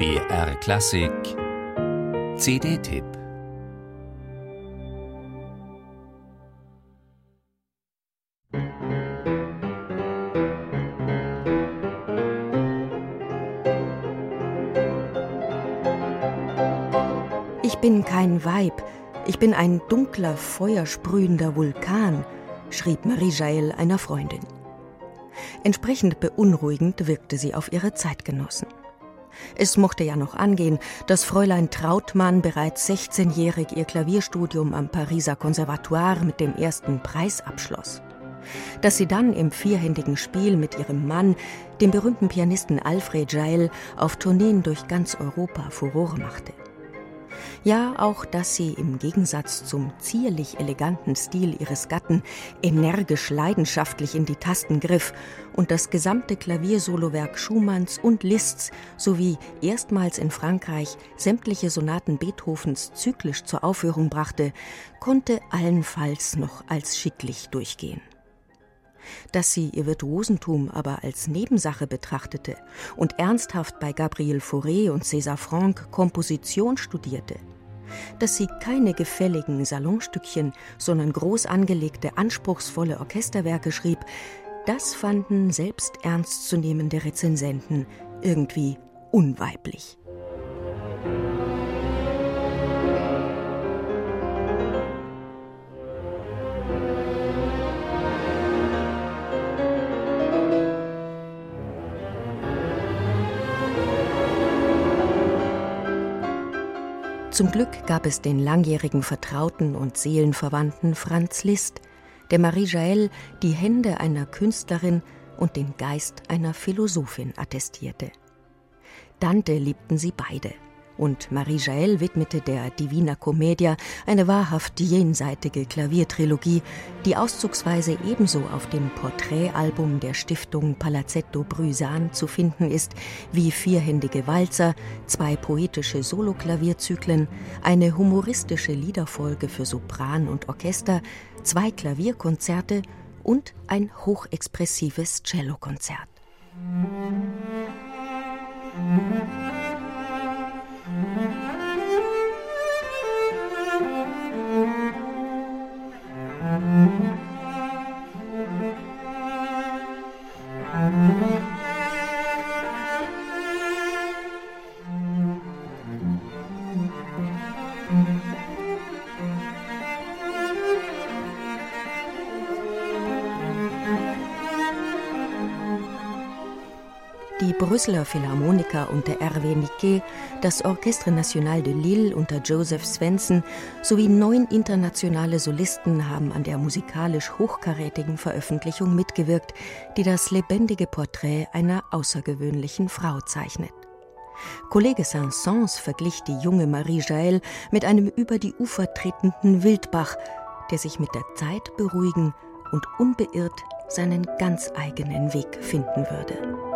BR Klassik CD-Tipp Ich bin kein Weib, ich bin ein dunkler, feuersprühender Vulkan, schrieb Marie-Jael einer Freundin. Entsprechend beunruhigend wirkte sie auf ihre Zeitgenossen. Es mochte ja noch angehen, dass Fräulein Trautmann bereits 16-jährig ihr Klavierstudium am Pariser Konservatoire mit dem ersten Preis abschloss. Dass sie dann im vierhändigen Spiel mit ihrem Mann, dem berühmten Pianisten Alfred Jael, auf Tourneen durch ganz Europa Furore machte. Ja, auch dass sie im Gegensatz zum zierlich eleganten Stil ihres Gatten energisch leidenschaftlich in die Tasten griff und das gesamte Klaviersolowerk Schumanns und Liszt's sowie erstmals in Frankreich sämtliche Sonaten Beethovens zyklisch zur Aufführung brachte, konnte allenfalls noch als schicklich durchgehen dass sie ihr Virtuosentum aber als Nebensache betrachtete und ernsthaft bei Gabriel Fauré und César Franck Komposition studierte, dass sie keine gefälligen Salonstückchen, sondern groß angelegte, anspruchsvolle Orchesterwerke schrieb, das fanden selbst ernstzunehmende Rezensenten irgendwie unweiblich. Zum Glück gab es den langjährigen Vertrauten und Seelenverwandten Franz Liszt, der Marie Jael die Hände einer Künstlerin und den Geist einer Philosophin attestierte. Dante liebten sie beide und Marie Jael widmete der Divina Commedia eine wahrhaft jenseitige Klaviertrilogie, die auszugsweise ebenso auf dem Porträtalbum der Stiftung Palazzetto Brüsan zu finden ist, wie vierhändige Walzer, zwei poetische Soloklavierzyklen, eine humoristische Liederfolge für Sopran und Orchester, zwei Klavierkonzerte und ein hochexpressives Cellokonzert. Die Brüsseler Philharmoniker unter Hervé Niquet, das Orchestre National de Lille unter Joseph Svensson sowie neun internationale Solisten haben an der musikalisch hochkarätigen Veröffentlichung mitgewirkt, die das lebendige Porträt einer außergewöhnlichen Frau zeichnet. Kollege Saint-Saëns verglich die junge Marie Jael mit einem über die Ufer tretenden Wildbach, der sich mit der Zeit beruhigen und unbeirrt seinen ganz eigenen Weg finden würde.